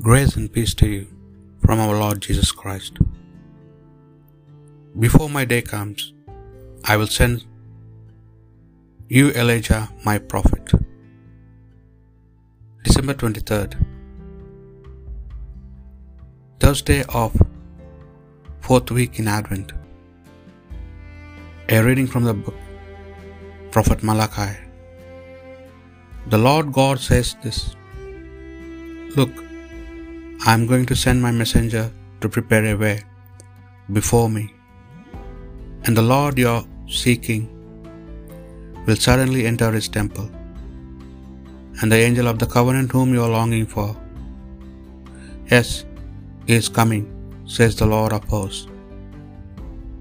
Grace and peace to you from our Lord Jesus Christ. Before my day comes, I will send you Elijah, my prophet. December 23rd, Thursday of fourth week in Advent. A reading from the book Prophet Malachi. The Lord God says this Look, I am going to send my messenger to prepare a way before me, and the Lord you are seeking will suddenly enter his temple, and the angel of the covenant whom you are longing for. Yes, he is coming, says the Lord of hosts.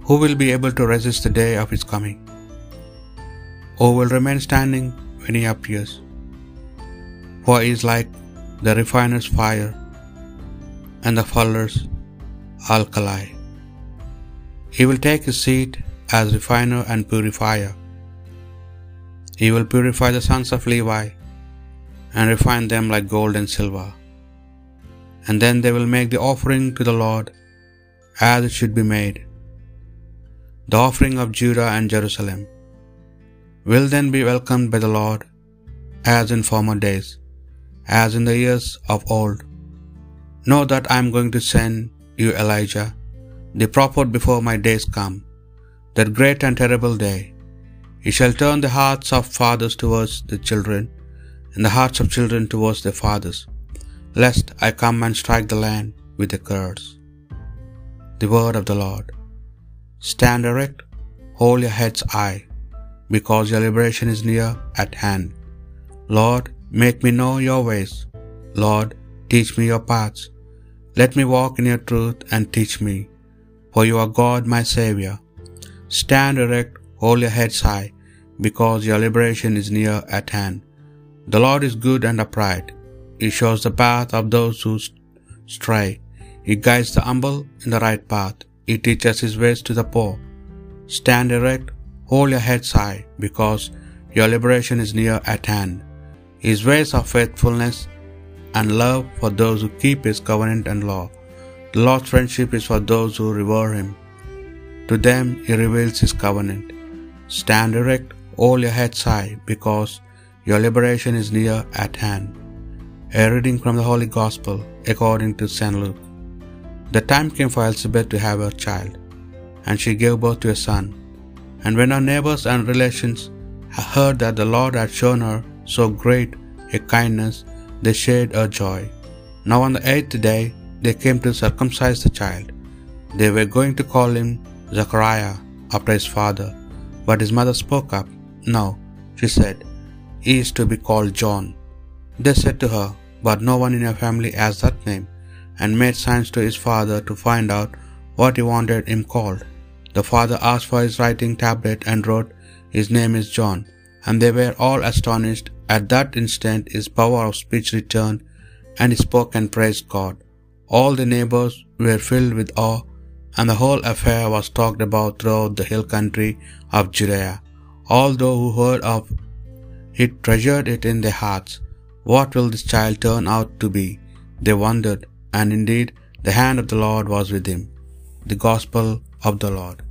Who will be able to resist the day of his coming? Who will remain standing when he appears? For he is like the refiner's fire and the fuller's alkali. He will take his seat as refiner and purifier. He will purify the sons of Levi and refine them like gold and silver. And then they will make the offering to the Lord as it should be made, the offering of Judah and Jerusalem will then be welcomed by the Lord as in former days, as in the years of old. Know that I am going to send you Elijah, the prophet before my days come, that great and terrible day. He shall turn the hearts of fathers towards the children, and the hearts of children towards their fathers, lest I come and strike the land with a curse. The word of the Lord. Stand erect, hold your heads high, because your liberation is near at hand. Lord, make me know your ways. Lord, teach me your paths. Let me walk in your truth and teach me, for you are God my Saviour. Stand erect, hold your heads high, because your liberation is near at hand. The Lord is good and upright. He shows the path of those who stray. He guides the humble in the right path. He teaches his ways to the poor. Stand erect, hold your heads high, because your liberation is near at hand. His ways are faithfulness and love for those who keep his covenant and law. The Lord's friendship is for those who revere him. To them he reveals his covenant. Stand erect, hold your heads high, because your liberation is near at hand. A reading from the Holy Gospel according to St. Luke. The time came for Elizabeth to have her child, and she gave birth to a son. And when her neighbors and relations heard that the Lord had shown her so great a kindness, they shared her joy. Now on the eighth day they came to circumcise the child. They were going to call him Zechariah after his father, but his mother spoke up. No, she said, he is to be called John. They said to her, But no one in your family has that name, and made signs to his father to find out what he wanted him called. The father asked for his writing tablet and wrote, His name is John. And they were all astonished. At that instant his power of speech returned, and he spoke and praised God. All the neighbors were filled with awe, and the whole affair was talked about throughout the hill country of Judea. All those who heard of it treasured it in their hearts. What will this child turn out to be? They wondered, and indeed the hand of the Lord was with him. The Gospel of the Lord.